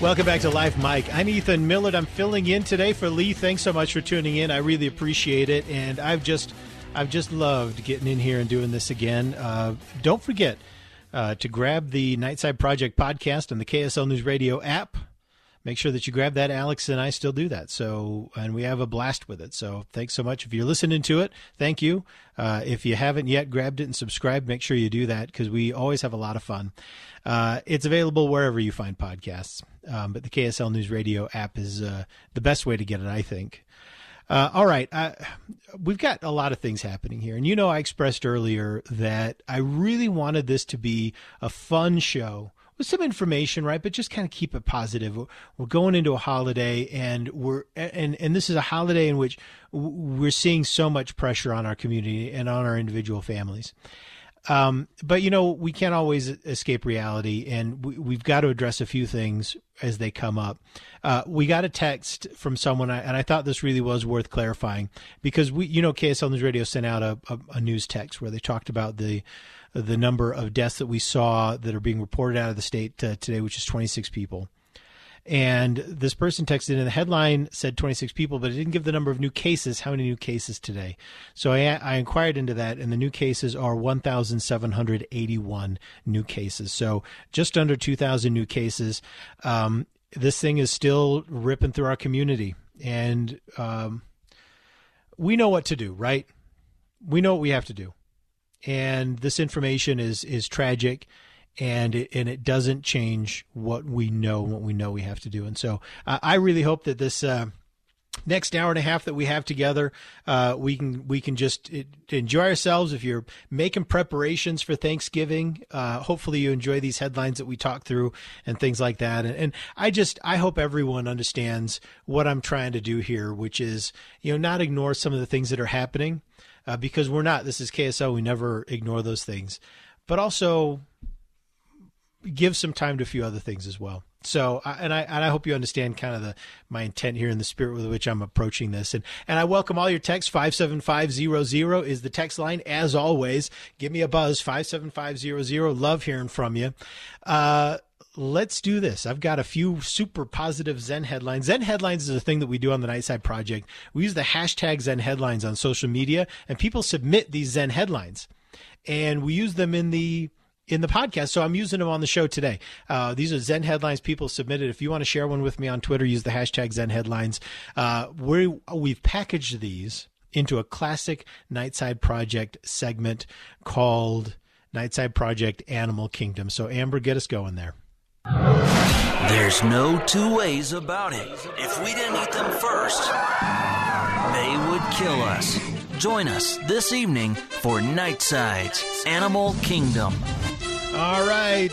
Welcome back to Live Mic. I'm Ethan Millard. I'm filling in today for Lee. Thanks so much for tuning in. I really appreciate it, and I've just, I've just loved getting in here and doing this again. Uh, don't forget uh, to grab the Nightside Project podcast and the KSL News Radio app. Make sure that you grab that. Alex and I still do that. So, and we have a blast with it. So, thanks so much. If you're listening to it, thank you. Uh, if you haven't yet grabbed it and subscribed, make sure you do that because we always have a lot of fun. Uh, it's available wherever you find podcasts. Um, but the KSL News Radio app is uh, the best way to get it, I think. Uh, all right. Uh, we've got a lot of things happening here. And you know, I expressed earlier that I really wanted this to be a fun show with some information, right? But just kind of keep it positive. We're going into a holiday and we're, and, and this is a holiday in which we're seeing so much pressure on our community and on our individual families. Um, but you know, we can't always escape reality, and we, have got to address a few things as they come up. Uh, we got a text from someone, and I thought this really was worth clarifying because we, you know, KSL News Radio sent out a, a, a news text where they talked about the the number of deaths that we saw that are being reported out of the state uh, today, which is 26 people. And this person texted in the headline said 26 people, but it didn't give the number of new cases. How many new cases today? So I, I inquired into that, and the new cases are 1,781 new cases. So just under 2,000 new cases. Um, this thing is still ripping through our community, and um, we know what to do, right? We know what we have to do, and this information is is tragic and it, and it doesn't change what we know, what we know we have to do. And so uh, I really hope that this. Uh, next hour and a half that we have together, uh, we can we can just enjoy ourselves. If you're making preparations for Thanksgiving, uh, hopefully you enjoy these headlines that we talk through and things like that. And, and, I just I hope everyone understands what I'm trying to do here, which is you know not ignore some of the things that are happening uh, because we're not. This is KSL. We never ignore those things, but also give some time to a few other things as well. So, and I and I hope you understand kind of the my intent here in the spirit with which I'm approaching this. And and I welcome all your texts. Five seven five zero zero is the text line as always. Give me a buzz. Five seven five zero zero. Love hearing from you. Uh, let's do this. I've got a few super positive Zen headlines. Zen headlines is a thing that we do on the Nightside Project. We use the hashtag Zen headlines on social media, and people submit these Zen headlines, and we use them in the in the podcast. So I'm using them on the show today. Uh, these are Zen headlines people submitted. If you want to share one with me on Twitter, use the hashtag Zen headlines. Uh, we we've packaged these into a classic Nightside Project segment called Nightside Project Animal Kingdom. So Amber, get us going there. There's no two ways about it. If we didn't eat them first, they would kill us. Join us this evening for Nightside's Animal Kingdom. All right.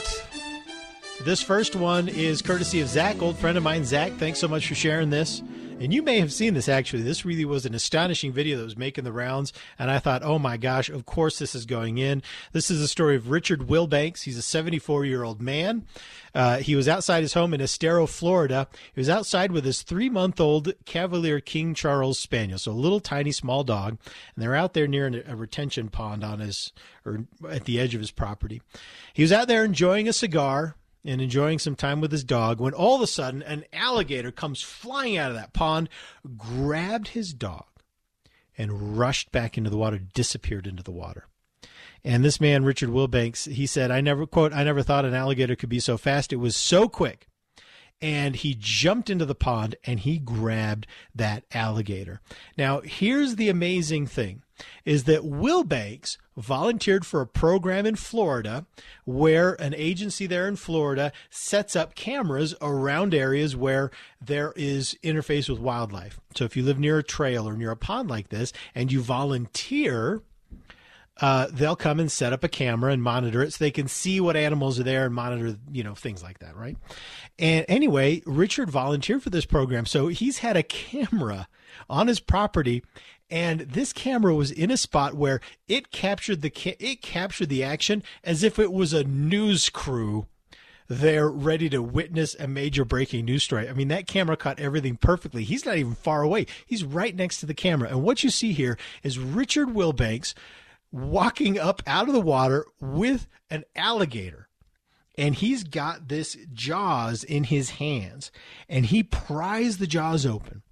This first one is courtesy of Zach, old friend of mine. Zach, thanks so much for sharing this. And you may have seen this actually. This really was an astonishing video that was making the rounds. And I thought, oh my gosh, of course this is going in. This is the story of Richard Wilbanks. He's a 74 year old man. Uh, he was outside his home in Estero, Florida. He was outside with his three month old Cavalier King Charles Spaniel. So a little tiny small dog. And they're out there near a retention pond on his, or at the edge of his property. He was out there enjoying a cigar and enjoying some time with his dog when all of a sudden an alligator comes flying out of that pond, grabbed his dog, and rushed back into the water, disappeared into the water. And this man, Richard Wilbanks, he said, I never, quote, I never thought an alligator could be so fast. It was so quick and he jumped into the pond and he grabbed that alligator. Now, here's the amazing thing is that Wilbanks volunteered for a program in Florida where an agency there in Florida sets up cameras around areas where there is interface with wildlife. So if you live near a trail or near a pond like this and you volunteer uh, they'll come and set up a camera and monitor it so they can see what animals are there and monitor, you know, things like that, right? And anyway, Richard volunteered for this program. So he's had a camera on his property and this camera was in a spot where it captured the ca- it captured the action as if it was a news crew there ready to witness a major breaking news story. I mean, that camera caught everything perfectly. He's not even far away. He's right next to the camera. And what you see here is Richard Wilbanks walking up out of the water with an alligator. And he's got this jaws in his hands and he pries the jaws open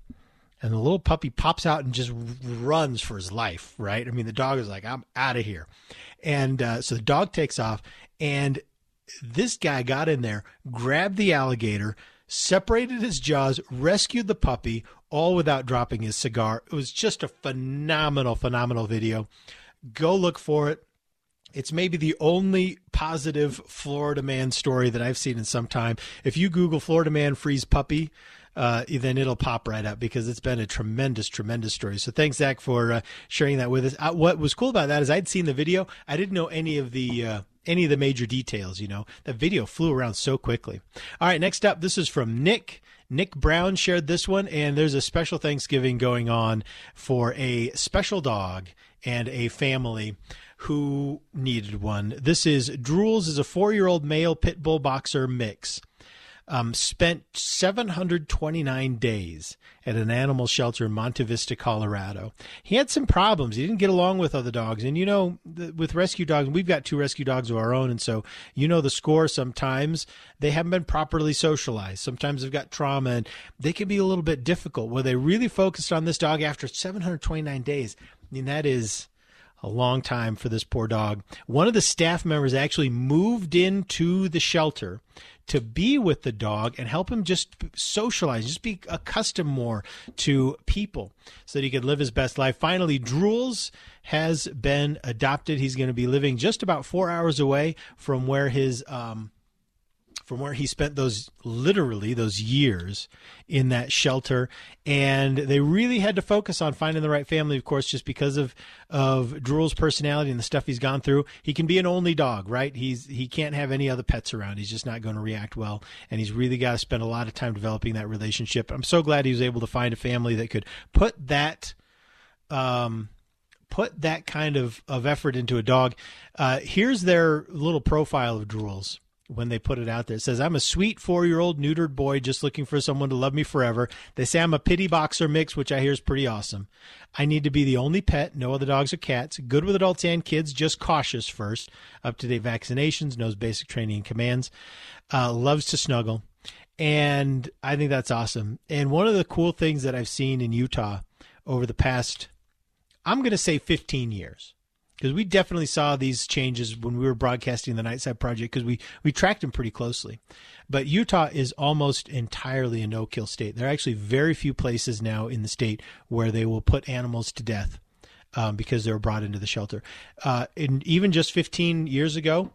and the little puppy pops out and just runs for his life, right? I mean, the dog is like, I'm out of here. And uh, so the dog takes off, and this guy got in there, grabbed the alligator, separated his jaws, rescued the puppy, all without dropping his cigar. It was just a phenomenal, phenomenal video. Go look for it. It's maybe the only positive Florida man story that I've seen in some time. If you Google Florida man frees puppy, uh, then it'll pop right up because it's been a tremendous, tremendous story. So thanks, Zach, for uh, sharing that with us. Uh, what was cool about that is I'd seen the video. I didn't know any of the uh, any of the major details. You know, the video flew around so quickly. All right, next up, this is from Nick. Nick Brown shared this one, and there's a special Thanksgiving going on for a special dog and a family who needed one. This is Drools is a four year old male pit bull boxer mix um, spent 729 days at an animal shelter in Monte Vista, Colorado. He had some problems. He didn't get along with other dogs. And, you know, the, with rescue dogs, we've got two rescue dogs of our own. And so, you know, the score sometimes they haven't been properly socialized. Sometimes they've got trauma and they can be a little bit difficult. Where they really focused on this dog after 729 days. I mean, that is a long time for this poor dog. One of the staff members actually moved into the shelter to be with the dog and help him just socialize, just be accustomed more to people so that he could live his best life. Finally, Drools has been adopted. He's going to be living just about four hours away from where his um, from where he spent those literally those years in that shelter. And they really had to focus on finding the right family of course just because of of Drool's personality and the stuff he's gone through. He can be an only dog right? He's he can't have any other pets around. He's just not going to react well. And he's really got to spend a lot of time developing that relationship. I'm so glad he was able to find a family that could put that um put that kind of, of effort into a dog. Uh, here's their little profile of Drools when they put it out there. It says, I'm a sweet four year old neutered boy just looking for someone to love me forever. They say I'm a pity boxer mix, which I hear is pretty awesome. I need to be the only pet, no other dogs or cats. Good with adults and kids, just cautious first. Up to date vaccinations, knows basic training and commands. Uh, loves to snuggle. And I think that's awesome. And one of the cool things that I've seen in Utah over the past, I'm going to say 15 years because we definitely saw these changes when we were broadcasting the Nightside Project because we we tracked them pretty closely. But Utah is almost entirely a no-kill state. There are actually very few places now in the state where they will put animals to death um, because they were brought into the shelter. Uh, and even just 15 years ago,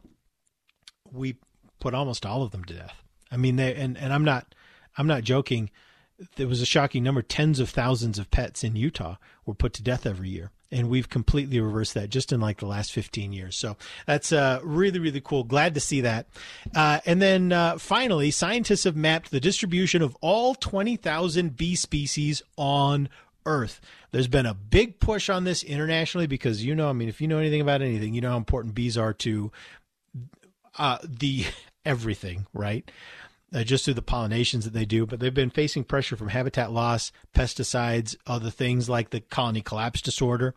we put almost all of them to death. I mean, they and and I'm not I'm not joking. There was a shocking number. Tens of thousands of pets in Utah were put to death every year and we've completely reversed that just in like the last 15 years. So that's uh, really, really cool. Glad to see that. Uh, and then uh, finally, scientists have mapped the distribution of all 20,000 bee species on Earth. There's been a big push on this internationally because you know, I mean, if you know anything about anything, you know how important bees are to uh, the everything, right? Uh, just through the pollinations that they do, but they've been facing pressure from habitat loss, pesticides, other things like the colony collapse disorder.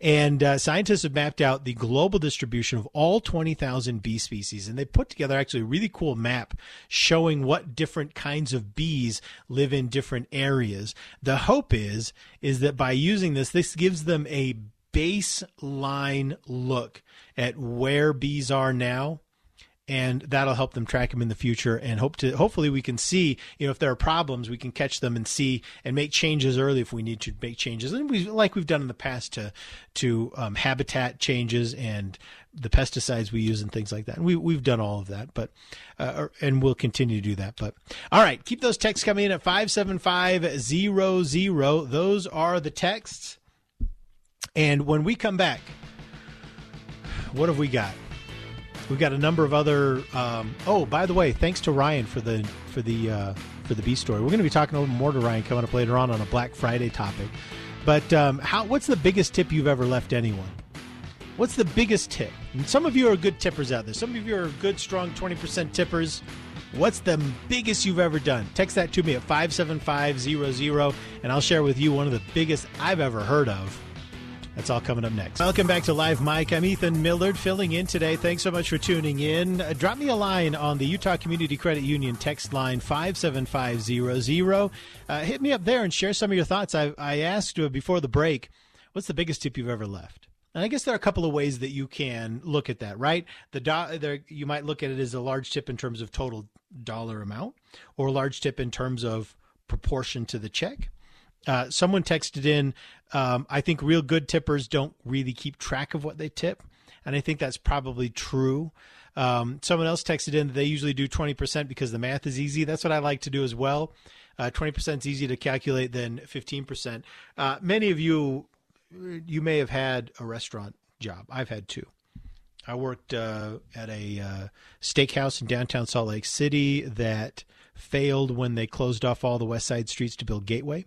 And uh, scientists have mapped out the global distribution of all 20,000 bee species. And they put together actually a really cool map showing what different kinds of bees live in different areas. The hope is, is that by using this, this gives them a baseline look at where bees are now and that'll help them track them in the future and hope to hopefully we can see you know if there are problems we can catch them and see and make changes early if we need to make changes. And we like we've done in the past to to um, habitat changes and the pesticides we use and things like that. And we, we've done all of that but uh, and we'll continue to do that but all right. Keep those texts coming in at 57500 those are the texts. And when we come back what have we got? We've got a number of other. Um, oh, by the way, thanks to Ryan for the for the uh, for the bee story. We're going to be talking a little more to Ryan coming up later on on a Black Friday topic. But um, how? What's the biggest tip you've ever left anyone? What's the biggest tip? And some of you are good tippers out there. Some of you are good, strong, twenty percent tippers. What's the biggest you've ever done? Text that to me at 57500 and I'll share with you one of the biggest I've ever heard of. That's all coming up next. Welcome back to Live Mic. I'm Ethan Millard filling in today. Thanks so much for tuning in. Uh, drop me a line on the Utah Community Credit Union text line 57500. Uh, hit me up there and share some of your thoughts. I, I asked uh, before the break, what's the biggest tip you've ever left? And I guess there are a couple of ways that you can look at that, right? The do- there, you might look at it as a large tip in terms of total dollar amount, or a large tip in terms of proportion to the check. Uh, someone texted in, um, I think real good tippers don't really keep track of what they tip. And I think that's probably true. Um, someone else texted in that they usually do 20% because the math is easy. That's what I like to do as well. Uh, 20% is easy to calculate than 15%. Uh, many of you you may have had a restaurant job. I've had two. I worked uh, at a uh, steakhouse in downtown Salt Lake City that failed when they closed off all the west side streets to build Gateway.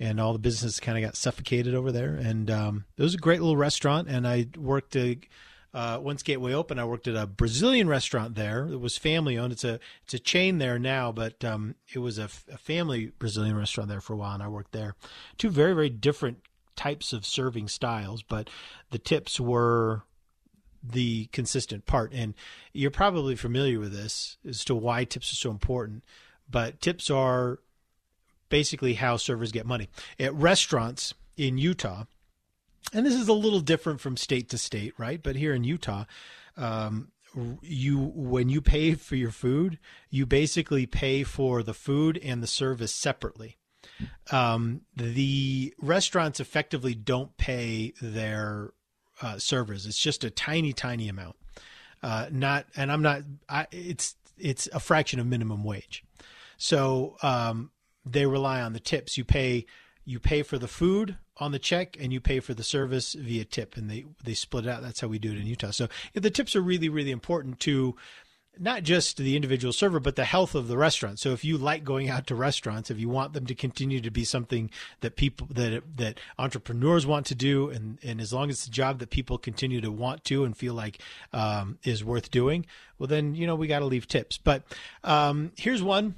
And all the businesses kind of got suffocated over there. And um, it was a great little restaurant. And I worked, a, uh, once Gateway opened, I worked at a Brazilian restaurant there. It was family owned. It's a it's a chain there now, but um, it was a, f- a family Brazilian restaurant there for a while, and I worked there. Two very very different types of serving styles, but the tips were the consistent part. And you're probably familiar with this as to why tips are so important. But tips are basically how servers get money. At restaurants in Utah, and this is a little different from state to state, right? But here in Utah, um, you when you pay for your food, you basically pay for the food and the service separately um, the restaurants effectively don't pay their uh, servers. It's just a tiny, tiny amount. Uh, not, and I'm not. I, it's it's a fraction of minimum wage. So um, they rely on the tips. You pay you pay for the food on the check and you pay for the service via tip and they they split it out that's how we do it in Utah so the tips are really really important to not just the individual server, but the health of the restaurant. So if you like going out to restaurants, if you want them to continue to be something that people that that entrepreneurs want to do, and and as long as it's a job that people continue to want to and feel like um, is worth doing, well then you know we got to leave tips. But um, here's one.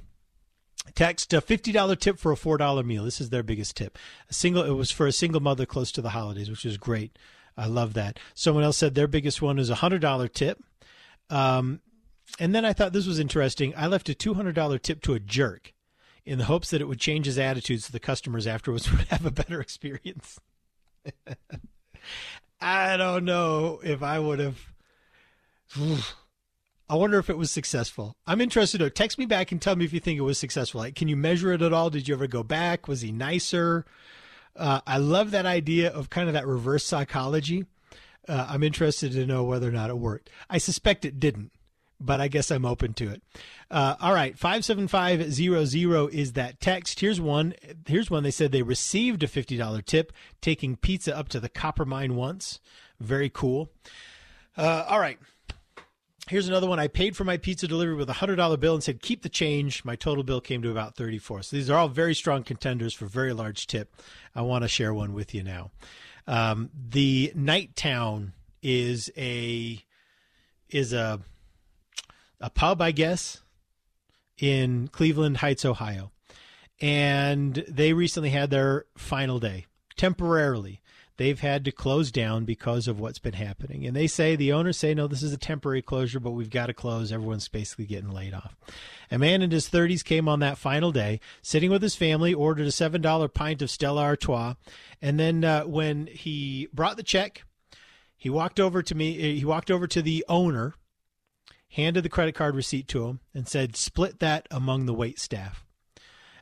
Text a fifty dollar tip for a four dollar meal. This is their biggest tip. A single. It was for a single mother close to the holidays, which is great. I love that. Someone else said their biggest one is a hundred dollar tip. Um, and then I thought this was interesting. I left a $200 tip to a jerk in the hopes that it would change his attitude so the customers afterwards would have a better experience. I don't know if I would have. I wonder if it was successful. I'm interested to text me back and tell me if you think it was successful. Like, can you measure it at all? Did you ever go back? Was he nicer? Uh, I love that idea of kind of that reverse psychology. Uh, I'm interested to know whether or not it worked. I suspect it didn't but I guess I'm open to it. Uh, all right, five seven five zero zero is that text. Here's one. Here's one. They said they received a fifty dollar tip taking pizza up to the copper mine once. Very cool. Uh, all right. Here's another one. I paid for my pizza delivery with a hundred dollar bill and said keep the change. My total bill came to about thirty four. So these are all very strong contenders for very large tip. I want to share one with you now. Um, the Nighttown is a is a a pub, I guess, in Cleveland Heights, Ohio. And they recently had their final day temporarily. They've had to close down because of what's been happening. And they say, the owners say, no, this is a temporary closure, but we've got to close. Everyone's basically getting laid off. A man in his 30s came on that final day, sitting with his family, ordered a $7 pint of Stella Artois. And then uh, when he brought the check, he walked over to me, he walked over to the owner handed the credit card receipt to him, and said, "Split that among the wait staff."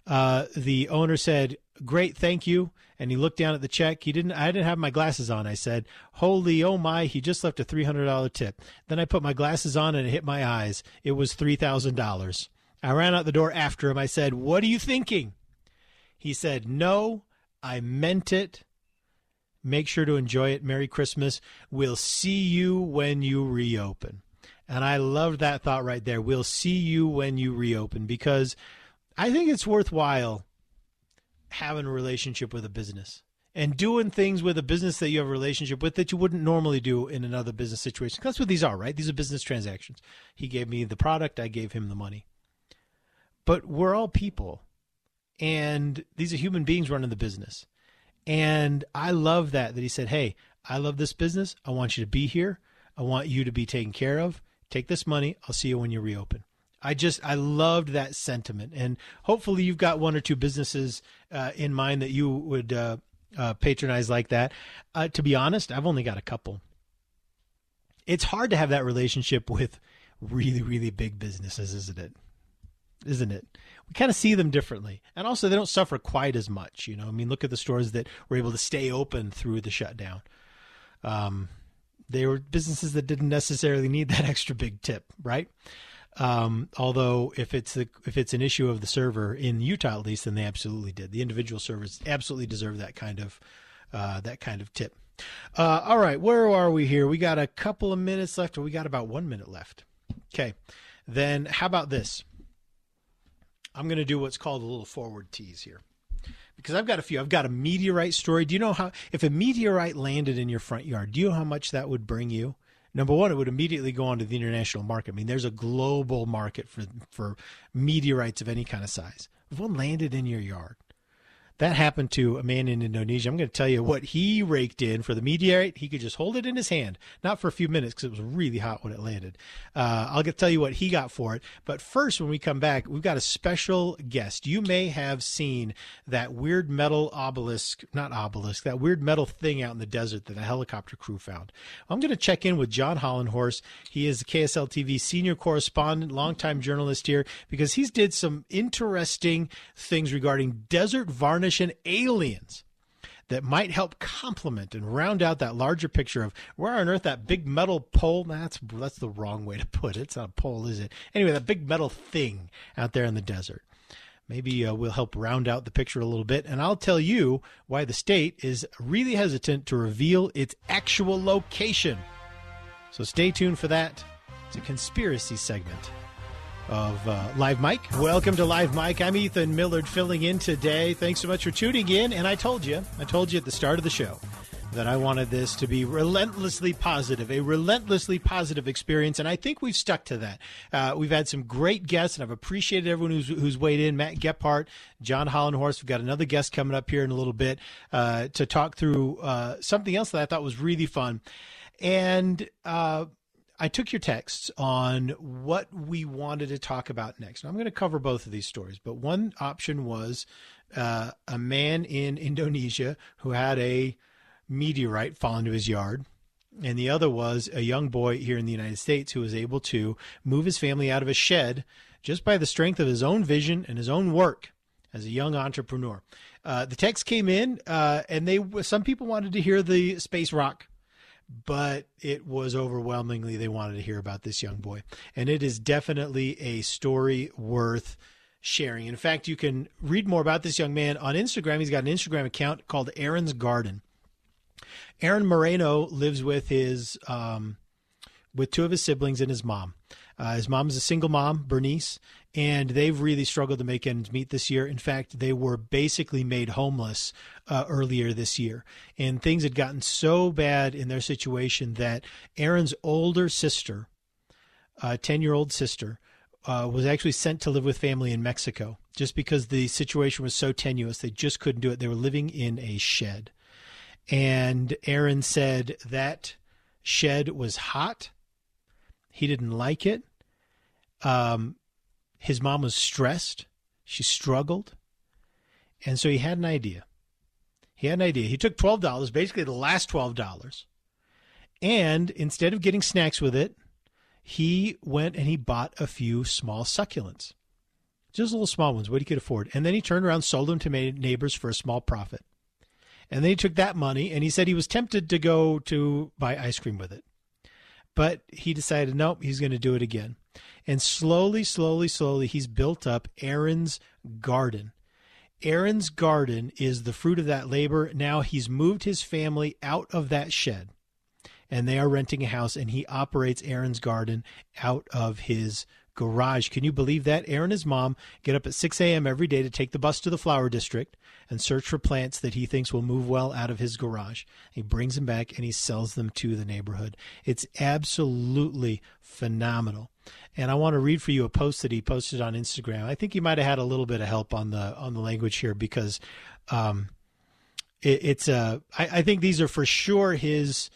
Uh, the owner said, "Great, thank you." And he looked down at the check. He didn't. I didn't have my glasses on. I said, "Holy, oh my!" He just left a three hundred dollar tip. Then I put my glasses on and it hit my eyes. It was three thousand dollars. I ran out the door after him. I said, "What are you thinking?" He said, "No, I meant it." Make sure to enjoy it. Merry Christmas. We'll see you when you reopen. And I love that thought right there. We'll see you when you reopen because I think it's worthwhile having a relationship with a business and doing things with a business that you have a relationship with that you wouldn't normally do in another business situation. That's what these are, right? These are business transactions. He gave me the product, I gave him the money. But we're all people, and these are human beings running the business. And I love that that he said, "Hey, I love this business. I want you to be here. I want you to be taken care of. Take this money. I'll see you when you reopen." I just I loved that sentiment, and hopefully you've got one or two businesses uh, in mind that you would uh, uh, patronize like that. Uh, to be honest, I've only got a couple. It's hard to have that relationship with really really big businesses, isn't it? Isn't it? We kind of see them differently, and also they don't suffer quite as much. You know, I mean, look at the stores that were able to stay open through the shutdown. Um, they were businesses that didn't necessarily need that extra big tip, right? Um, although if it's the, if it's an issue of the server in Utah at least, then they absolutely did. The individual servers absolutely deserve that kind of uh, that kind of tip. Uh, all right, where are we here? We got a couple of minutes left, or we got about one minute left. Okay, then how about this? I'm going to do what's called a little forward tease here because I've got a few. I've got a meteorite story. Do you know how if a meteorite landed in your front yard, do you know how much that would bring you? Number one, it would immediately go onto the international market. I mean, there's a global market for for meteorites of any kind of size. If one landed in your yard, that happened to a man in Indonesia. I'm going to tell you what he raked in for the meteorite. He could just hold it in his hand, not for a few minutes because it was really hot when it landed. Uh, I'll get tell you what he got for it. But first, when we come back, we've got a special guest. You may have seen that weird metal obelisk, not obelisk, that weird metal thing out in the desert that a helicopter crew found. I'm going to check in with John Hollenhorst. He is the KSL TV senior correspondent, longtime journalist here, because he's did some interesting things regarding desert varnish aliens that might help complement and round out that larger picture of where on earth that big metal pole that's that's the wrong way to put it. It's not a pole is it? Anyway that big metal thing out there in the desert. Maybe uh, we'll help round out the picture a little bit and i'll tell you why the state is really hesitant to reveal its actual location. So stay tuned for that. It's a conspiracy segment of uh, Live Mic. Welcome to Live Mic. I'm Ethan Millard filling in today. Thanks so much for tuning in. And I told you, I told you at the start of the show that I wanted this to be relentlessly positive, a relentlessly positive experience, and I think we've stuck to that. Uh, we've had some great guests, and I've appreciated everyone who's, who's weighed in. Matt Gephardt, John Hollenhorst. We've got another guest coming up here in a little bit uh, to talk through uh, something else that I thought was really fun. And uh, I took your texts on what we wanted to talk about next. Now, I'm going to cover both of these stories, but one option was uh, a man in Indonesia who had a meteorite fall into his yard. And the other was a young boy here in the United States who was able to move his family out of a shed just by the strength of his own vision and his own work as a young entrepreneur. Uh, the text came in, uh, and they some people wanted to hear the space rock but it was overwhelmingly they wanted to hear about this young boy. And it is definitely a story worth sharing. In fact, you can read more about this young man on Instagram. He's got an Instagram account called Aaron's Garden. Aaron Moreno lives with his um, with two of his siblings and his mom. Uh, his mom is a single mom, Bernice, and they've really struggled to make ends meet this year. In fact, they were basically made homeless uh, earlier this year, and things had gotten so bad in their situation that Aaron's older sister, ten-year-old sister, uh, was actually sent to live with family in Mexico just because the situation was so tenuous. They just couldn't do it. They were living in a shed. And Aaron said that shed was hot. He didn't like it. Um, his mom was stressed. She struggled. And so he had an idea. He had an idea. He took $12, basically the last $12. And instead of getting snacks with it, he went and he bought a few small succulents. Just little small ones, what he could afford. And then he turned around, sold them to neighbors for a small profit. And then he took that money and he said he was tempted to go to buy ice cream with it. But he decided, nope, he's going to do it again. And slowly, slowly, slowly, he's built up Aaron's garden. Aaron's garden is the fruit of that labor. Now he's moved his family out of that shed and they are renting a house and he operates Aaron's garden out of his garage. Can you believe that? Aaron and his mom get up at 6 a.m. every day to take the bus to the flower district and search for plants that he thinks will move well out of his garage. He brings them back and he sells them to the neighborhood. It's absolutely phenomenal. And I want to read for you a post that he posted on Instagram. I think he might have had a little bit of help on the on the language here because um, it, it's. Uh, I, think these are for sure his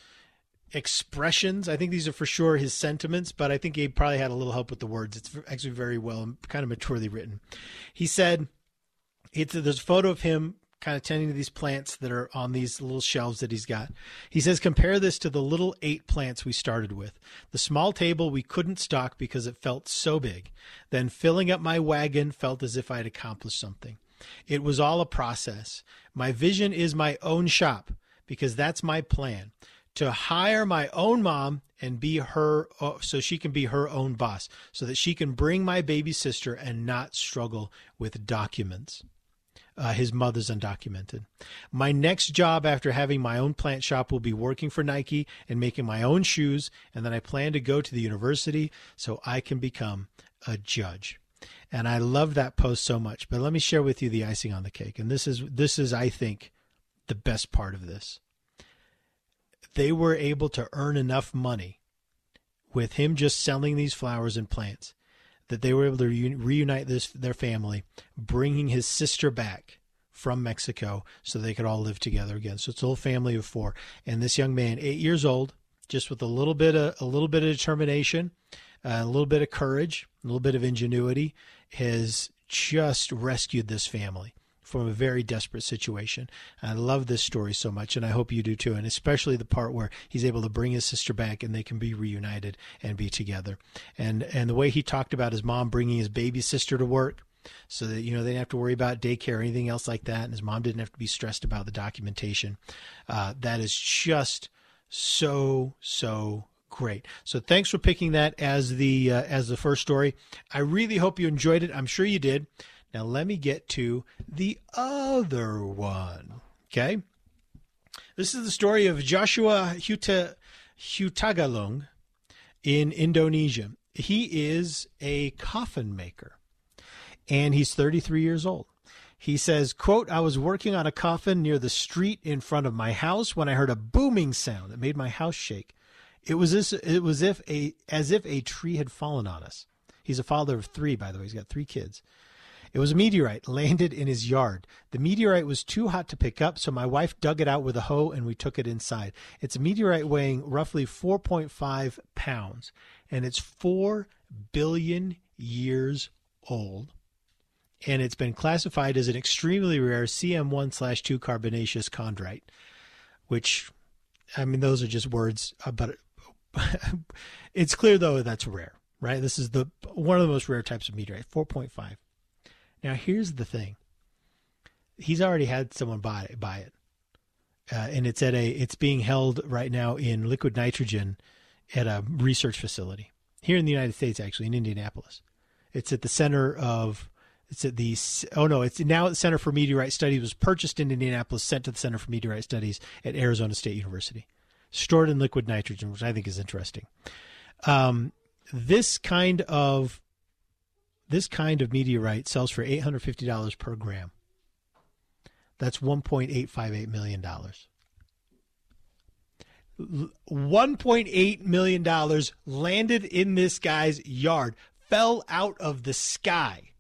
expressions. I think these are for sure his sentiments, but I think he probably had a little help with the words. It's actually very well, kind of maturely written. He said, it's, there's a photo of him kind of tending to these plants that are on these little shelves that he's got. He says, compare this to the little eight plants we started with. The small table we couldn't stock because it felt so big. Then filling up my wagon felt as if I had accomplished something. It was all a process. My vision is my own shop because that's my plan to hire my own mom and be her uh, so she can be her own boss so that she can bring my baby sister and not struggle with documents uh, his mother's undocumented. My next job after having my own plant shop will be working for Nike and making my own shoes. And then I plan to go to the university so I can become a judge. And I love that post so much. But let me share with you the icing on the cake. And this is this is I think the best part of this they were able to earn enough money with him just selling these flowers and plants that they were able to reunite this their family, bringing his sister back from Mexico so they could all live together again. So it's a whole family of four. And this young man, eight years old, just with a little bit of a little bit of determination, uh, a little bit of courage, a little bit of ingenuity, has just rescued this family from a very desperate situation. I love this story so much, and I hope you do too, and especially the part where he's able to bring his sister back and they can be reunited and be together. And and the way he talked about his mom bringing his baby sister to work so that you know they didn't have to worry about daycare or anything else like that, and his mom didn't have to be stressed about the documentation. Uh, that is just so so great. So thanks for picking that as the uh, as the first story. I really hope you enjoyed it. I'm sure you did. Now, let me get to the other one. Okay. This is the story of Joshua Huta, Hutagalung in Indonesia. He is a coffin maker and he's 33 years old. He says, quote, I was working on a coffin near the street in front of my house when I heard a booming sound that made my house shake. It was this, it was if a as if a tree had fallen on us. He's a father of three, by the way. He's got three kids. It was a meteorite landed in his yard. The meteorite was too hot to pick up, so my wife dug it out with a hoe and we took it inside. It's a meteorite weighing roughly 4.5 pounds, and it's 4 billion years old. And it's been classified as an extremely rare CM1 slash 2 carbonaceous chondrite, which, I mean, those are just words, uh, but it's clear though that's rare, right? This is the one of the most rare types of meteorite, 4.5. Now, here's the thing. He's already had someone buy it, buy it. Uh, and it's at a it's being held right now in liquid nitrogen at a research facility here in the United States, actually in Indianapolis. It's at the center of it's at the oh no, it's now at the Center for Meteorite Studies. Was purchased in Indianapolis, sent to the Center for Meteorite Studies at Arizona State University, stored in liquid nitrogen, which I think is interesting. Um, this kind of this kind of meteorite sells for $850 per gram. That's $1.858 million. $1.8 million landed in this guy's yard, fell out of the sky.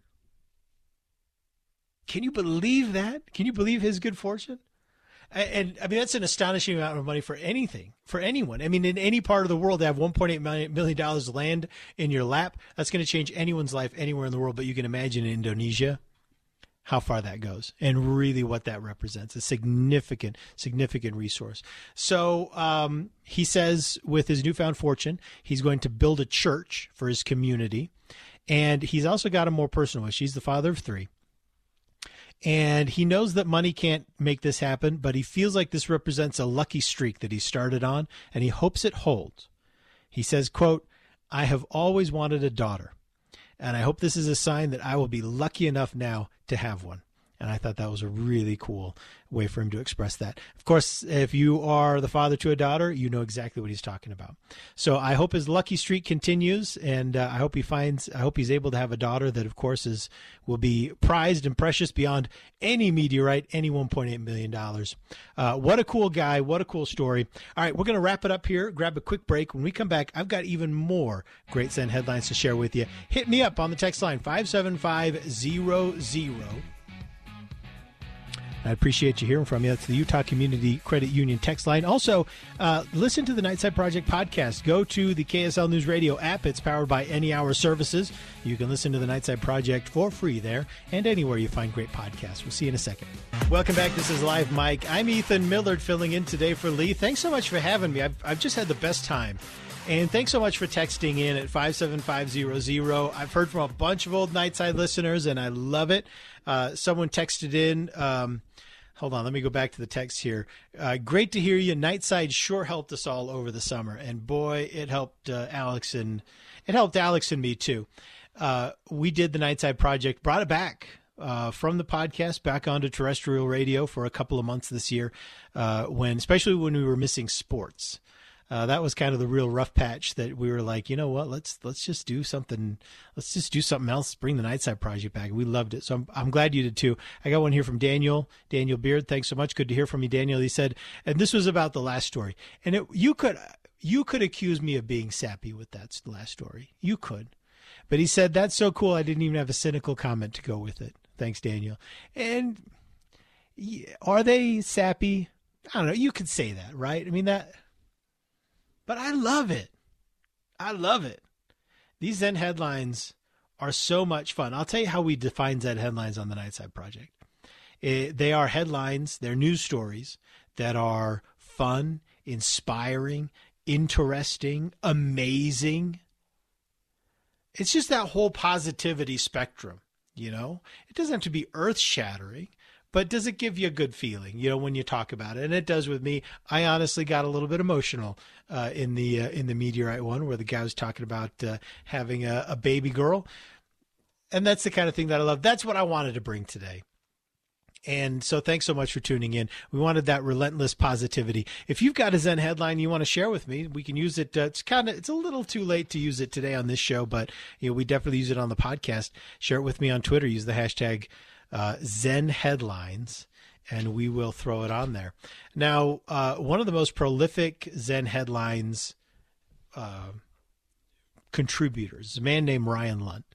Can you believe that? Can you believe his good fortune? And, I mean, that's an astonishing amount of money for anything, for anyone. I mean, in any part of the world, to have $1.8 million land in your lap, that's going to change anyone's life anywhere in the world. But you can imagine in Indonesia how far that goes and really what that represents a significant, significant resource. So um, he says, with his newfound fortune, he's going to build a church for his community. And he's also got a more personal wish. He's the father of three and he knows that money can't make this happen, but he feels like this represents a lucky streak that he started on, and he hopes it holds. He says, quote, I have always wanted a daughter, and I hope this is a sign that I will be lucky enough now to have one. And I thought that was a really cool way for him to express that. Of course, if you are the father to a daughter, you know exactly what he's talking about. So I hope his lucky streak continues, and uh, I hope he finds. I hope he's able to have a daughter that, of course, is will be prized and precious beyond any meteorite, any 1.8 million dollars. Uh, what a cool guy! What a cool story! All right, we're going to wrap it up here. Grab a quick break. When we come back, I've got even more great Zen headlines to share with you. Hit me up on the text line five seven five zero zero. I appreciate you hearing from you. That's the Utah Community Credit Union text line. Also, uh, listen to the Nightside Project podcast. Go to the KSL News Radio app. It's powered by Any Hour Services. You can listen to the Nightside Project for free there and anywhere you find great podcasts. We'll see you in a second. Welcome back. This is Live Mic. I'm Ethan Millard filling in today for Lee. Thanks so much for having me. I've, I've just had the best time. And thanks so much for texting in at 57500. I've heard from a bunch of old Nightside listeners, and I love it. Uh, someone texted in. Um, hold on, let me go back to the text here. Uh, great to hear you. Nightside sure helped us all over the summer, and boy, it helped uh, Alex and it helped Alex and me too. Uh, we did the Nightside project, brought it back. Uh, from the podcast back onto terrestrial radio for a couple of months this year, uh, when especially when we were missing sports. Uh, that was kind of the real rough patch that we were like, you know what, let's let's just do something, let's just do something else. Bring the Nightside Project back. We loved it, so I'm I'm glad you did too. I got one here from Daniel Daniel Beard. Thanks so much. Good to hear from you, Daniel. He said, and this was about the last story, and it you could you could accuse me of being sappy with that last story. You could, but he said that's so cool. I didn't even have a cynical comment to go with it. Thanks, Daniel. And are they sappy? I don't know. You could say that, right? I mean that but I love it. I love it. These Zen headlines are so much fun. I'll tell you how we define Zen headlines on the Nightside Project. It, they are headlines, they're news stories that are fun, inspiring, interesting, amazing. It's just that whole positivity spectrum, you know? It doesn't have to be earth shattering, but does it give you a good feeling, you know, when you talk about it? And it does with me. I honestly got a little bit emotional uh, in the uh, in the meteorite one, where the guy was talking about uh, having a, a baby girl, and that's the kind of thing that I love. That's what I wanted to bring today. And so thanks so much for tuning in. We wanted that relentless positivity. If you've got a Zen headline you want to share with me, we can use it. Uh, it's kind of, it's a little too late to use it today on this show, but you know, we definitely use it on the podcast. Share it with me on Twitter. Use the hashtag uh, Zen headlines, and we will throw it on there. Now, uh, one of the most prolific Zen headlines uh, contributors is a man named Ryan Lunt.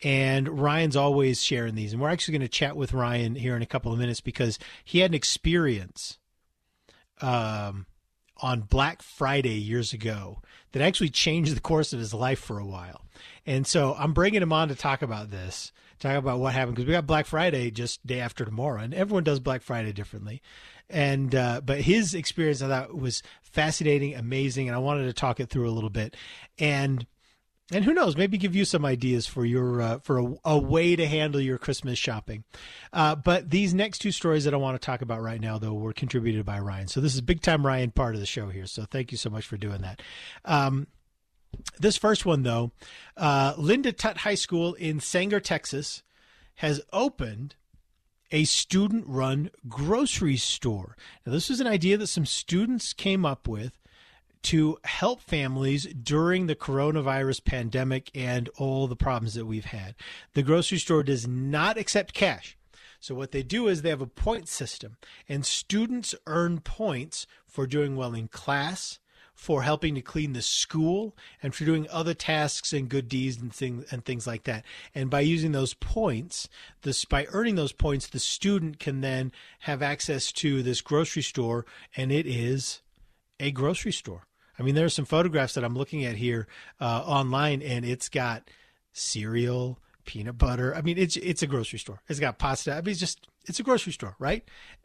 And Ryan's always sharing these. And we're actually going to chat with Ryan here in a couple of minutes because he had an experience um, on Black Friday years ago that actually changed the course of his life for a while. And so I'm bringing him on to talk about this talk about what happened because we got Black Friday just day after tomorrow, and everyone does Black Friday differently. And uh, but his experience I thought was fascinating, amazing, and I wanted to talk it through a little bit. And and who knows, maybe give you some ideas for your uh, for a, a, way to handle your Christmas shopping. Uh, but these next two stories that I want to talk about right now, though, were contributed by Ryan. So this is big time Ryan part of the show here. So thank you so much for doing that. Um, this first one, though, uh, Linda Tutt High School in Sanger, Texas, has opened a student run grocery store. Now, this was an idea that some students came up with to help families during the coronavirus pandemic and all the problems that we've had. The grocery store does not accept cash. So, what they do is they have a point system, and students earn points for doing well in class, for helping to clean the school and for doing other tasks and good deeds and things and things like that. And by using those points, this by earning those points, the student can then have access to this grocery store, and it is a grocery store. I mean, there are some photographs that I'm looking at here uh, online, and it's got cereal, peanut butter. I mean, it's it's a grocery store. It's got pasta. I mean, it's just it's a grocery store, right?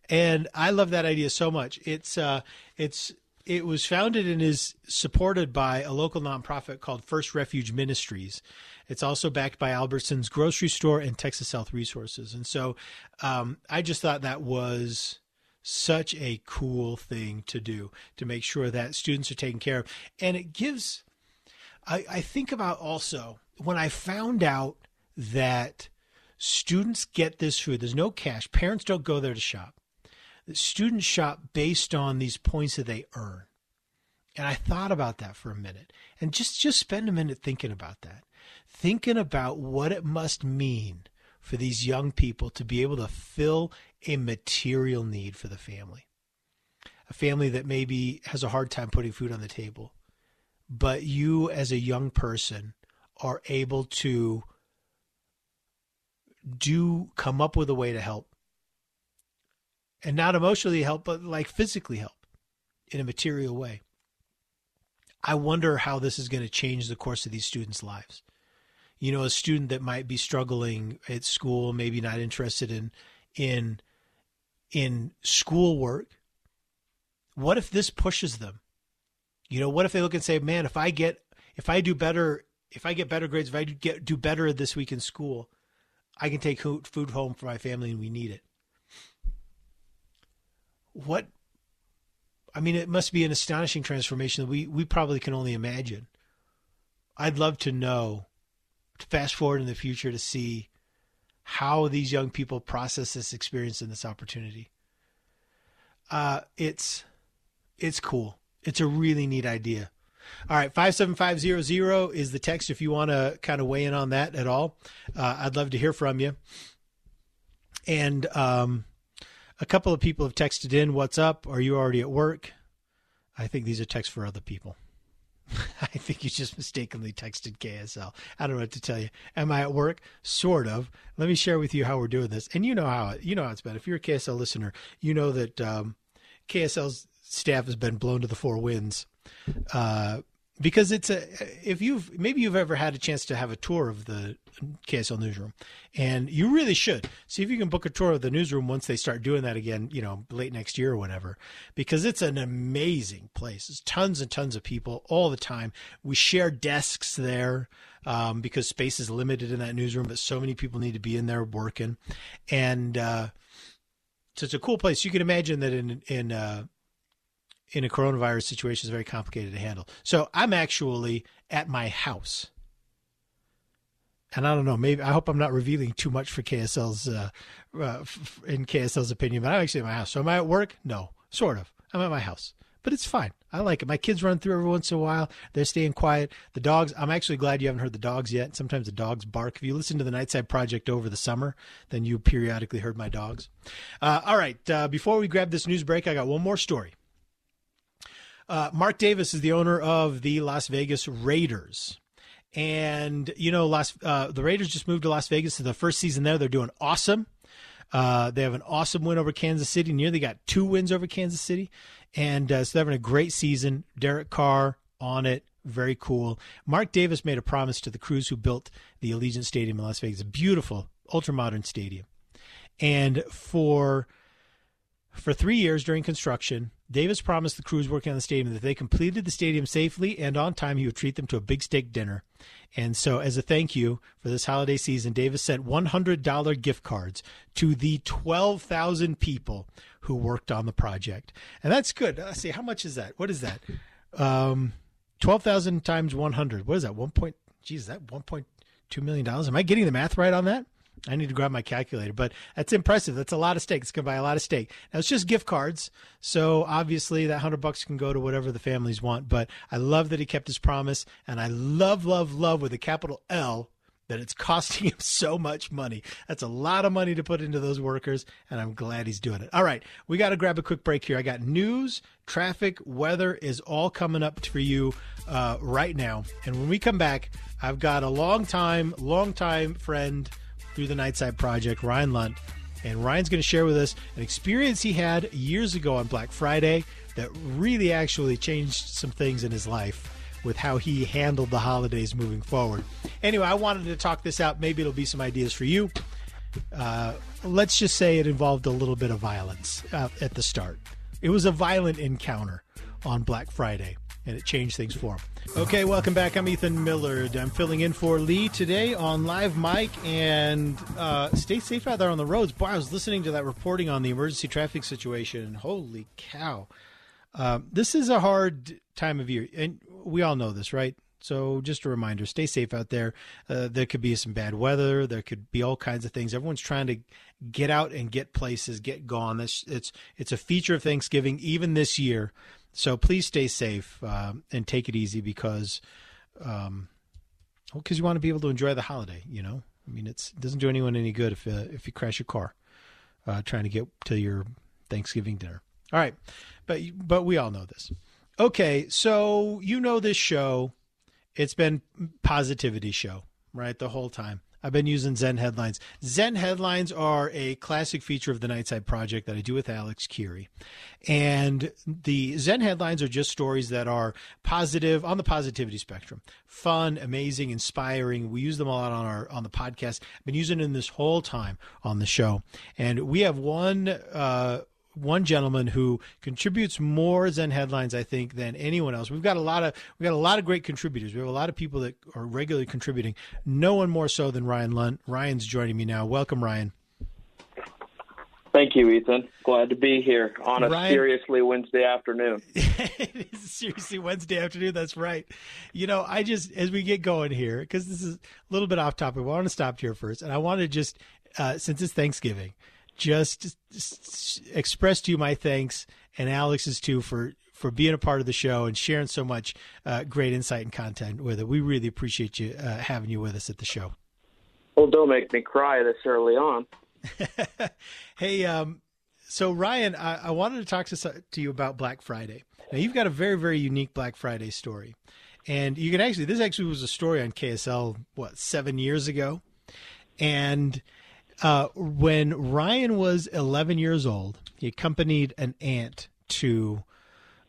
And I love that idea so much. It's uh, it's it was founded and is supported by a local nonprofit called First Refuge Ministries. It's also backed by Albertsons Grocery Store and Texas Health Resources. And so um, I just thought that was such a cool thing to do to make sure that students are taken care of. And it gives, I, I think about also when I found out that Students get this food. There's no cash. Parents don't go there to shop. Students shop based on these points that they earn. And I thought about that for a minute and just, just spend a minute thinking about that. Thinking about what it must mean for these young people to be able to fill a material need for the family. A family that maybe has a hard time putting food on the table, but you as a young person are able to do come up with a way to help and not emotionally help but like physically help in a material way. I wonder how this is going to change the course of these students lives. You know a student that might be struggling at school maybe not interested in in in schoolwork what if this pushes them? You know what if they look and say man if i get if i do better if i get better grades if i do get do better this week in school I can take food home for my family and we need it. What I mean, it must be an astonishing transformation that we, we probably can only imagine. I'd love to know, to fast forward in the future to see how these young people process this experience and this opportunity. Uh, it's it's cool. It's a really neat idea. All right, 57500 is the text if you want to kind of weigh in on that at all. Uh, I'd love to hear from you. And um, a couple of people have texted in, What's up? Are you already at work? I think these are texts for other people. I think you just mistakenly texted KSL. I don't know what to tell you. Am I at work? Sort of. Let me share with you how we're doing this. And you know how you know how it's been. If you're a KSL listener, you know that um, KSL's staff has been blown to the four winds uh, because it's a if you've maybe you've ever had a chance to have a tour of the KSL newsroom, and you really should see if you can book a tour of the newsroom once they start doing that again, you know, late next year or whatever, because it's an amazing place. There's tons and tons of people all the time. We share desks there. Um, because space is limited in that newsroom, but so many people need to be in there working, and uh, so it's a cool place. You can imagine that in in uh, in a coronavirus situation is very complicated to handle. So I'm actually at my house. And I don't know, maybe I hope I'm not revealing too much for KSL's uh, uh, f- in KSL's opinion, but I'm actually at my house. So am I at work? No, sort of. I'm at my house, but it's fine. I like it. My kids run through every once in a while. They're staying quiet. The dogs. I'm actually glad you haven't heard the dogs yet. Sometimes the dogs bark. If you listen to the Nightside Project over the summer, then you periodically heard my dogs. Uh, all right. Uh, before we grab this news break, I got one more story. Uh, Mark Davis is the owner of the Las Vegas Raiders. And, you know, Las, uh, the Raiders just moved to Las Vegas to the first season there. They're doing awesome. Uh, they have an awesome win over Kansas City. Nearly got two wins over Kansas City. And uh, so they're having a great season. Derek Carr on it. Very cool. Mark Davis made a promise to the crews who built the Allegiant Stadium in Las Vegas. A beautiful, ultra modern stadium. And for for three years during construction, Davis promised the crews working on the stadium that if they completed the stadium safely and on time, he would treat them to a big steak dinner. And so, as a thank you for this holiday season, Davis sent $100 gift cards to the 12,000 people who worked on the project. And that's good. Let's see, how much is that? What is that? Um, 12,000 times 100. What is that? 1. Point, geez, is that 1.2 million dollars? Am I getting the math right on that? I need to grab my calculator, but that's impressive. That's a lot of steak. It's going to buy a lot of steak. Now it's just gift cards, so obviously that hundred bucks can go to whatever the families want. But I love that he kept his promise, and I love, love, love with a capital L that it's costing him so much money. That's a lot of money to put into those workers, and I'm glad he's doing it. All right, we got to grab a quick break here. I got news, traffic, weather is all coming up for you uh, right now, and when we come back, I've got a long time, long time friend through the Nightside Project, Ryan Lunt. And Ryan's going to share with us an experience he had years ago on Black Friday that really actually changed some things in his life with how he handled the holidays moving forward. Anyway, I wanted to talk this out. Maybe it'll be some ideas for you. Uh, let's just say it involved a little bit of violence uh, at the start. It was a violent encounter on Black Friday, and it changed things for him. Okay, welcome back. I'm Ethan Millard. I'm filling in for Lee today on Live Mic, and uh, stay safe out there on the roads. Boy, I was listening to that reporting on the emergency traffic situation. Holy cow. Uh, this is a hard time of year, and we all know this, right? So just a reminder: stay safe out there. Uh, there could be some bad weather. There could be all kinds of things. Everyone's trying to get out and get places, get gone. This it's it's a feature of Thanksgiving even this year. So please stay safe uh, and take it easy because, um, well, because you want to be able to enjoy the holiday. You know, I mean, it doesn't do anyone any good if uh, if you crash your car uh, trying to get to your Thanksgiving dinner. All right, but but we all know this. Okay, so you know this show. It's been positivity show, right? The whole time. I've been using Zen headlines. Zen headlines are a classic feature of the Nightside Project that I do with Alex Kirry. And the Zen headlines are just stories that are positive on the positivity spectrum. Fun, amazing, inspiring. We use them a lot on our on the podcast. I've been using them this whole time on the show. And we have one uh, one gentleman who contributes more Zen headlines, I think, than anyone else. We've got a lot of we've got a lot of great contributors. We have a lot of people that are regularly contributing. No one more so than Ryan Lunt. Ryan's joining me now. Welcome, Ryan. Thank you, Ethan. Glad to be here on a Ryan- seriously Wednesday afternoon. it is seriously Wednesday afternoon. That's right. You know, I just as we get going here because this is a little bit off topic. I want to stop here first, and I want to just uh, since it's Thanksgiving, just express to you my thanks and Alex's too for for being a part of the show and sharing so much uh, great insight and content with it. We really appreciate you uh, having you with us at the show. Well, don't make me cry this early on. Hey, um, so Ryan, I, I wanted to talk to, to you about Black Friday. Now, you've got a very, very unique Black Friday story. And you can actually, this actually was a story on KSL, what, seven years ago? And uh, when Ryan was 11 years old, he accompanied an aunt to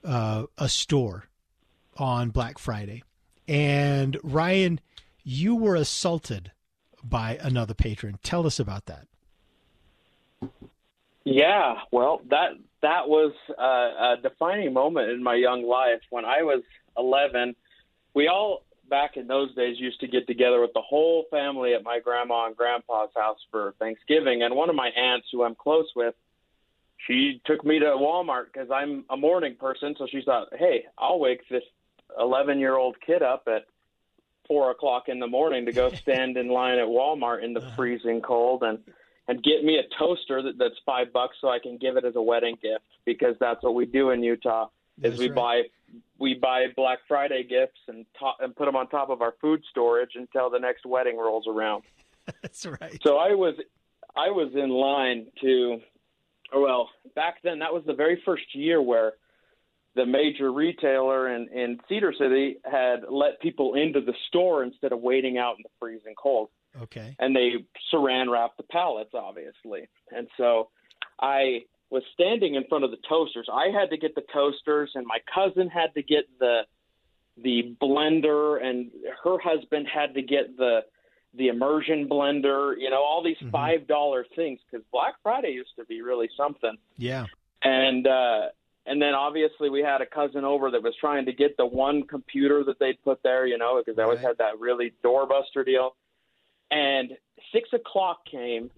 uh, a store on Black Friday. And Ryan, you were assaulted by another patron. Tell us about that. Yeah, well, that that was uh, a defining moment in my young life when I was 11. We all back in those days used to get together with the whole family at my grandma and grandpa's house for Thanksgiving, and one of my aunts who I'm close with, she took me to Walmart because I'm a morning person, so she thought, hey, I'll wake this 11 year old kid up at four o'clock in the morning to go stand in line at Walmart in the freezing cold and and get me a toaster that, that's five bucks so I can give it as a wedding gift because that's what we do in Utah is That's we right. buy we buy Black Friday gifts and to- and put them on top of our food storage until the next wedding rolls around. That's right. So I was I was in line to well, back then that was the very first year where the major retailer in, in Cedar City had let people into the store instead of waiting out in the freezing cold Okay. and they saran wrapped the pallets, obviously. And so I was standing in front of the toasters. I had to get the toasters, and my cousin had to get the the blender, and her husband had to get the the immersion blender. You know, all these Mhm. five dollar things because Black Friday used to be really something Yeah. and uh and then obviously we had a cousin over that was trying to get the one computer that they'd put there, you know, because they always Right. had that really doorbuster deal. And six o'clock came,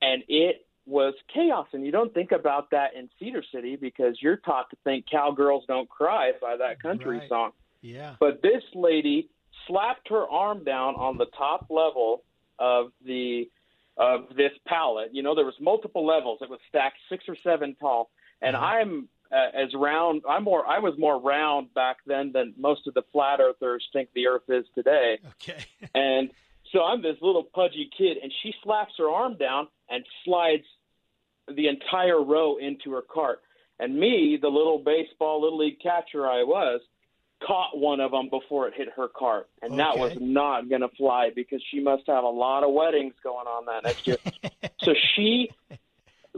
and it was chaos. And you don't think about that in Cedar City because you're taught to think "Cowgirls Don't Cry" by that country Right. song. Yeah. But this lady slapped her arm down on the top level of the of this pallet. You know, there was multiple levels. It was stacked six or seven tall, and Uh-huh. I'm uh, as round. I'm more. I was more round back then than most of the flat earthers think the Earth is today. Okay. And so I'm this little pudgy kid, and she slaps her arm down and slides the entire row into her cart. And me, the little baseball little league catcher I was, caught one of them before it hit her cart, and that was not going to fly because she must have a lot of weddings going on that next year. so she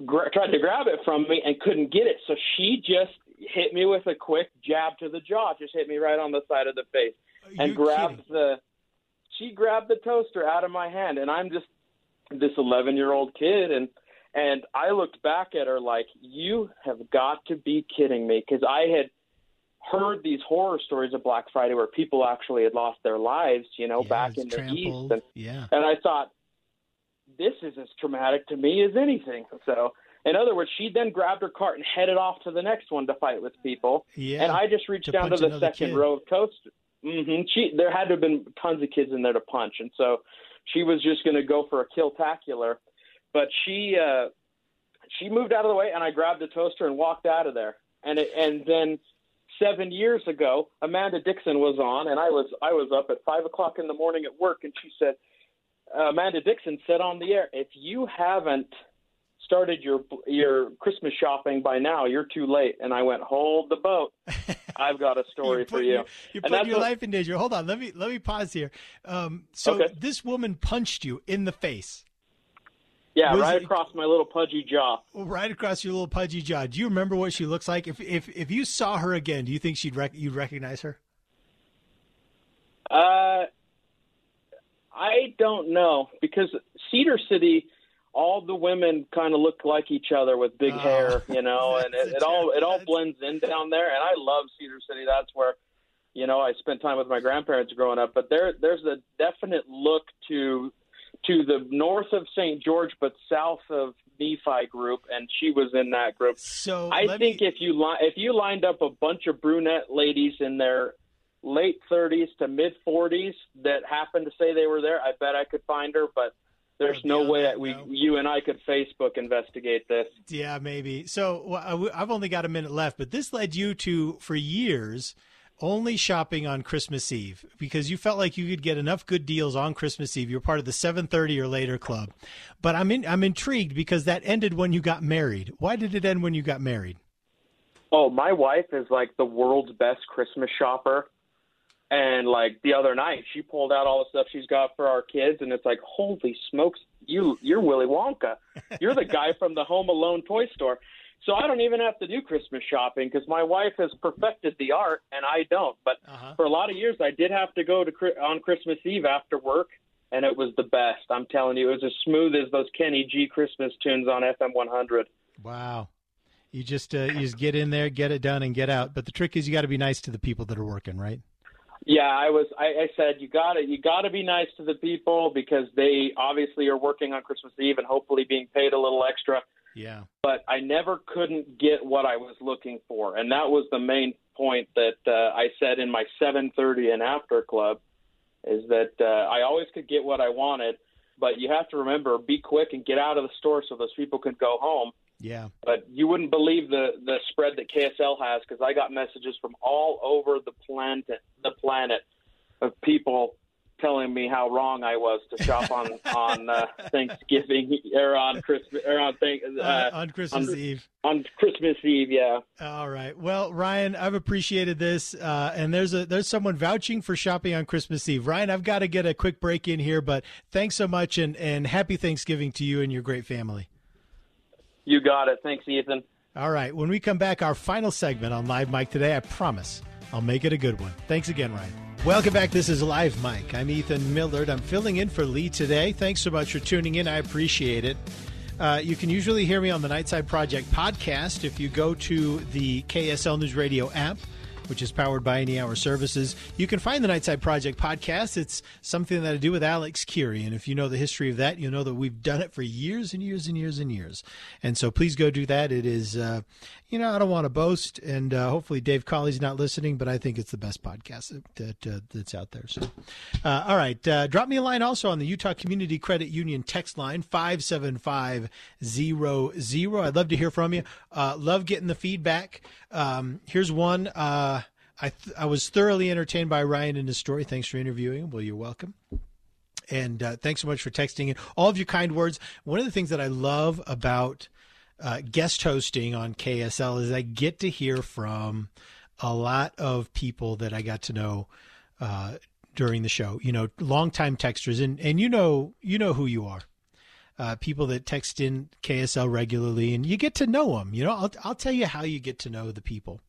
gra- tried to grab it from me and couldn't get it. So she just hit me with a quick jab to the jaw, just hit me right on the side of the face and You're grabbed kidding. the she grabbed the toaster out of my hand and I'm just this 11 year old kid and and I looked back at her like you have got to be kidding me because I had heard these horror stories of Black Friday where people actually had lost their lives you know Yeah, back in the trampled. east and yeah. and I thought, this is as traumatic to me as anything. So, in other words, she then grabbed her cart and headed off to the next one to fight with people. Yeah. And I just reached To down to the second kid. row of toast. Hmm She there had to have been tons of kids in there to punch, and so she was just going to go for a kill tacular, but she uh, she moved out of the way, and I grabbed the toaster and walked out of there, and it, and then seven years ago, Amanda Dixon was on, and I was I was up at five o'clock in the morning at work, and she said, Amanda Dixon said on the air, if you haven't started your your Christmas shopping by now, you're too late. And I went, hold the boat. I've got a story for you. Your, you're putting your what, life in danger. Hold on, let me let me pause here. Um, so okay. this woman punched you in the face. Yeah, Was right it, across my little pudgy jaw. Right across your little pudgy jaw. Do you remember what she looks like? If if if you saw her again, do you think she'd rec- you'd recognize her? Uh, I don't know because Cedar City all the women kind of look like each other with big oh, hair, you know, and it, it all it all blends in down there. And I love Cedar City. That's where, you know, I spent time with my grandparents growing up. But there there's a definite look to to the north of St. George, but south of Nephi group, and she was in that group. So I think me... if you li- if you lined up a bunch of brunette ladies in their late 30s to mid 40s that happened to say they were there, I bet I could find her, but there's no way that we, you and I could Facebook investigate this. Yeah, maybe. So well, I've only got a minute left, but this led you to, for years, only shopping on Christmas Eve because you felt like you could get enough good deals on Christmas Eve. You're part of the 7:30 or later club. But I'm in, I'm intrigued because that ended when you got married. Why did it end when you got married? Oh, my wife is like the world's best Christmas shopper. And like the other night, she pulled out all the stuff she's got for our kids, and it's like, holy smokes, you you're Willy Wonka, you're the guy from the Home Alone toy store. So I don't even have to do Christmas shopping because my wife has perfected the art and I don't. But uh-huh. for a lot of years, I did have to go to on Christmas Eve after work, and it was the best. I'm telling you, it was as smooth as those Kenny G Christmas tunes on FM 100. Wow. You just uh, you just get in there, get it done, and get out. But the trick is you got to be nice to the people that are working, right? Yeah, I was. I, I said you got to you got to be nice to the people because they obviously are working on Christmas Eve and hopefully being paid a little extra. Yeah. But I never couldn't get what I was looking for, and that was the main point that uh, I said in my 7:30 and after club, is that uh, I always could get what I wanted, but you have to remember be quick and get out of the store so those people can go home yeah. But you wouldn't believe the the spread that KSL has because I got messages from all over the planet the planet of people telling me how wrong I was to shop on on uh, Thanksgiving or on Christmas or on thank, uh, uh, on Christmas on, Eve. On Christmas Eve, yeah. All right. Well, Ryan, I've appreciated this, uh, and there's a there's someone vouching for shopping on Christmas Eve. Ryan, I've got to get a quick break in here, but thanks so much, and and happy Thanksgiving to you and your great family. You got it. Thanks, Ethan. All right. When we come back, our final segment on Live Mic today, I promise I'll make it a good one. Thanks again, Ryan. Welcome back. This is Live Mic. I'm Ethan Millard. I'm filling in for Lee today. Thanks so much for tuning in. I appreciate it. Uh, you can usually hear me on the Nightside Project podcast if you go to the KSL News Radio app which is powered by Any Hour Services. You can find the Nightside Project podcast. It's something that I do with Alex Kirry. And if you know the history of that, you'll know that we've done it for years and years and years and years. And so please go do that. It is, uh, you know, I don't want to boast, and uh, hopefully Dave Cawley's not listening, but I think it's the best podcast that, that uh, that's out there. So, uh, all right, uh, drop me a line also on the Utah Community Credit Union text line five seven five zero zero. I'd love to hear from you. Uh, love getting the feedback. Um, here's one. Uh, I th- I was thoroughly entertained by Ryan and his story. Thanks for interviewing. Well, you're welcome. And uh, thanks so much for texting and all of your kind words. One of the things that I love about uh, guest hosting on KSL is I get to hear from a lot of people that I got to know uh, during the show. You know, longtime texters, and and you know you know who you are. Uh, people that text in KSL regularly, and you get to know them. You know, I'll I'll tell you how you get to know the people.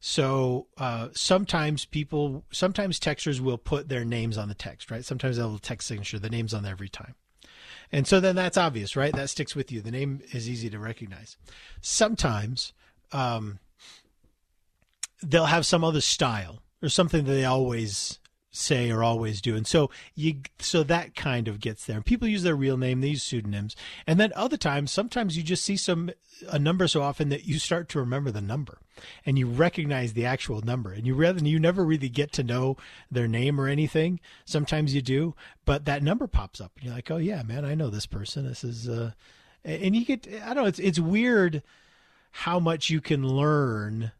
So uh, sometimes people, sometimes texters will put their names on the text, right? Sometimes they'll text signature, the name's on there every time. And so then that's obvious, right? That sticks with you. The name is easy to recognize. Sometimes um, they'll have some other style or something that they always say or always do. And so you so that kind of gets there. And People use their real name, they use pseudonyms. And then other times, sometimes you just see some a number so often that you start to remember the number and you recognize the actual number. And you rather you never really get to know their name or anything. Sometimes you do, but that number pops up and you're like, "Oh yeah, man, I know this person. This is uh and you get I don't know, it's it's weird how much you can learn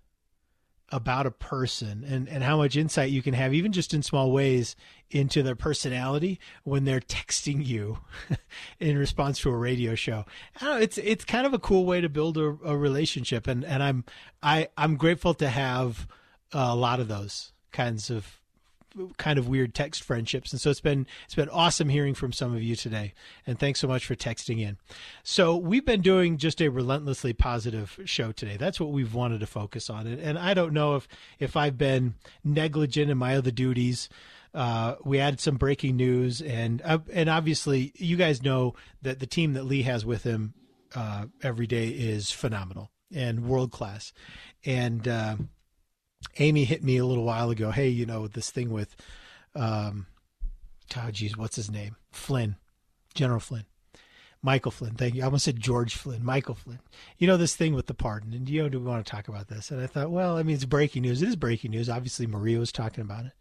about a person and, and how much insight you can have, even just in small ways, into their personality when they're texting you in response to a radio show. Know, it's it's kind of a cool way to build a, a relationship, and and I'm I I'm grateful to have a lot of those kinds of kind of weird text friendships. And so it's been it's been awesome hearing from some of you today. And thanks so much for texting in. So we've been doing just a relentlessly positive show today. That's what we've wanted to focus on. And, I don't know if if I've been negligent in my other duties. Uh, we added some breaking news, and uh, and obviously you guys know that the team that Lee has with him uh, every day is phenomenal and world class, and uh, Amy hit me a little while ago. Hey, you know this thing with, um, oh geez, what's his name? Flynn, General Flynn, Michael Flynn. Thank you. I almost said George Flynn, Michael Flynn. You know this thing with the pardon, and you know, do we want to talk about this? And I thought, well, I mean, it's breaking news. It is breaking news. Obviously, Maria was talking about it.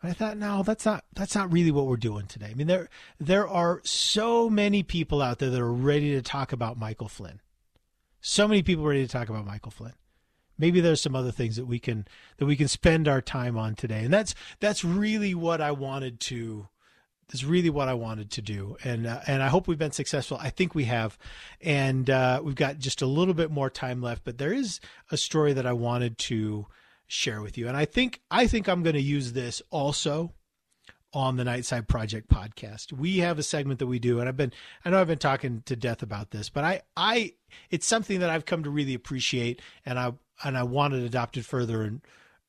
But I thought, no, that's not that's not really what we're doing today. I mean, there there are so many people out there that are ready to talk about Michael Flynn. So many people ready to talk about Michael Flynn maybe there's some other things that we can that we can spend our time on today. And that's that's really what i wanted to that's really what i wanted to do. And uh, and i hope we've been successful. I think we have. And uh, we've got just a little bit more time left but there is a story that i wanted to share with you. And i think i think i'm going to use this also on the Nightside Project podcast. We have a segment that we do, and I've been I know I've been talking to death about this, but I I it's something that I've come to really appreciate, and I and I want it adopted further and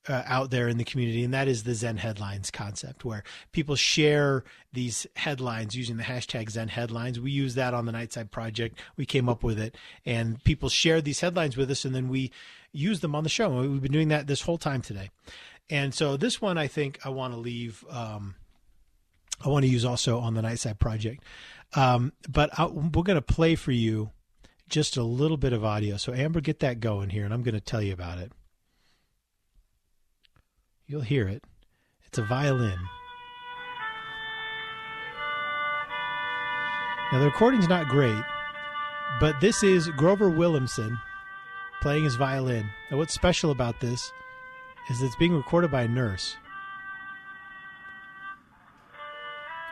uh, out there in the community, and that is the Zen headlines concept, where people share these headlines using the hashtag Zen headlines. We use that on the Nightside Project. We came up with it, and people share these headlines with us, and then we use them on the show. We've been doing that this whole time today, and so this one I think I want to leave. Um, I want to use also on the Nightside Project, um, but I, we're going to play for you just a little bit of audio. So, Amber, get that going here, and I'm going to tell you about it. You'll hear it. It's a violin. Now, the recording's not great, but this is Grover Williamson playing his violin. Now, what's special about this is it's being recorded by a nurse.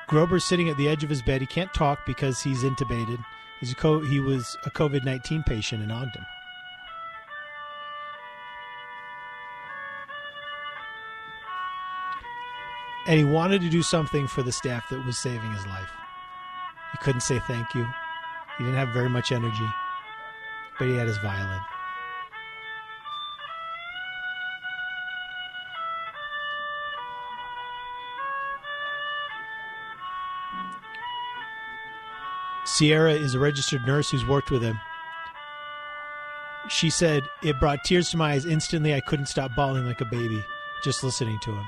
Grover's sitting at the edge of his bed. He can't talk because he's intubated. Co- he was a COVID 19 patient in Ogden. And he wanted to do something for the staff that was saving his life. He couldn't say thank you. He didn't have very much energy, but he had his violin. Sierra is a registered nurse who's worked with him. She said, It brought tears to my eyes instantly. I couldn't stop bawling like a baby just listening to him.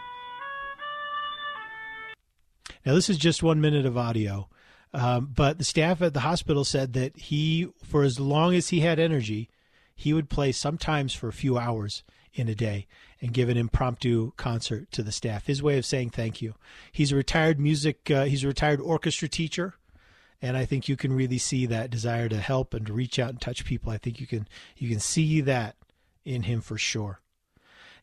Now, this is just one minute of audio, um, but the staff at the hospital said that he, for as long as he had energy, he would play sometimes for a few hours in a day and give an impromptu concert to the staff. His way of saying thank you. He's a retired music, uh, he's a retired orchestra teacher and I think you can really see that desire to help and to reach out and touch people. I think you can you can see that in him for sure.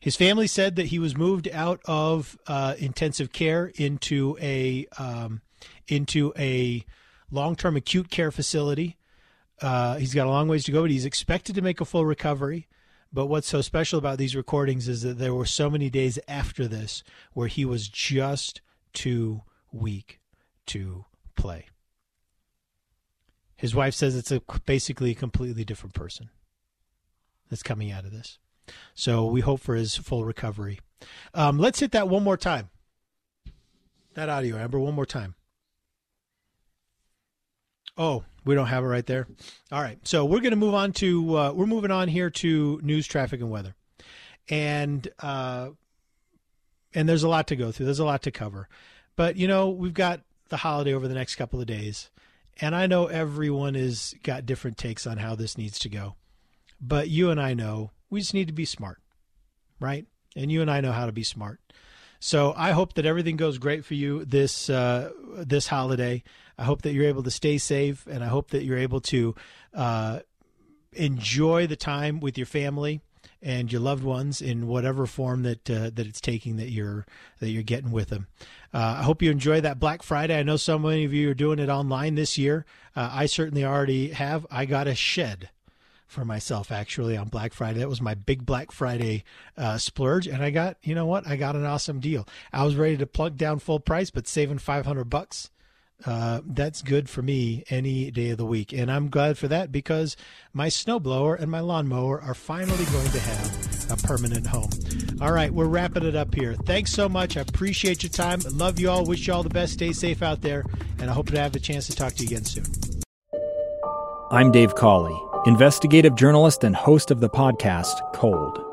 His family said that he was moved out of uh, intensive care into a um, into a long term acute care facility. Uh, he's got a long ways to go, but he's expected to make a full recovery. But what's so special about these recordings is that there were so many days after this where he was just too weak to play. His wife says it's a basically a completely different person that's coming out of this. So we hope for his full recovery. Um, let's hit that one more time. That audio, Amber, one more time. Oh, we don't have it right there. All right, so we're going to move on to uh, we're moving on here to news, traffic, and weather. And uh, and there's a lot to go through. There's a lot to cover, but you know we've got the holiday over the next couple of days, and I know everyone has got different takes on how this needs to go, but you and I know we just need to be smart, right? And you and I know how to be smart. So I hope that everything goes great for you this uh, this holiday. I hope that you're able to stay safe, and I hope that you're able to uh, enjoy the time with your family and your loved ones in whatever form that uh, that it's taking that you're that you're getting with them. Uh, I hope you enjoy that Black Friday. I know so many of you are doing it online this year. Uh, I certainly already have. I got a shed for myself actually on Black Friday. That was my big Black Friday uh, splurge, and I got you know what? I got an awesome deal. I was ready to plug down full price, but saving five hundred bucks uh, that's good for me any day of the week. And I'm glad for that because my snowblower and my lawnmower are finally going to have a permanent home. All right, we're wrapping it up here. Thanks so much. I appreciate your time. love you all. Wish you all the best. Stay safe out there. And I hope to have the chance to talk to you again soon. I'm Dave Cawley, investigative journalist and host of the podcast Cold.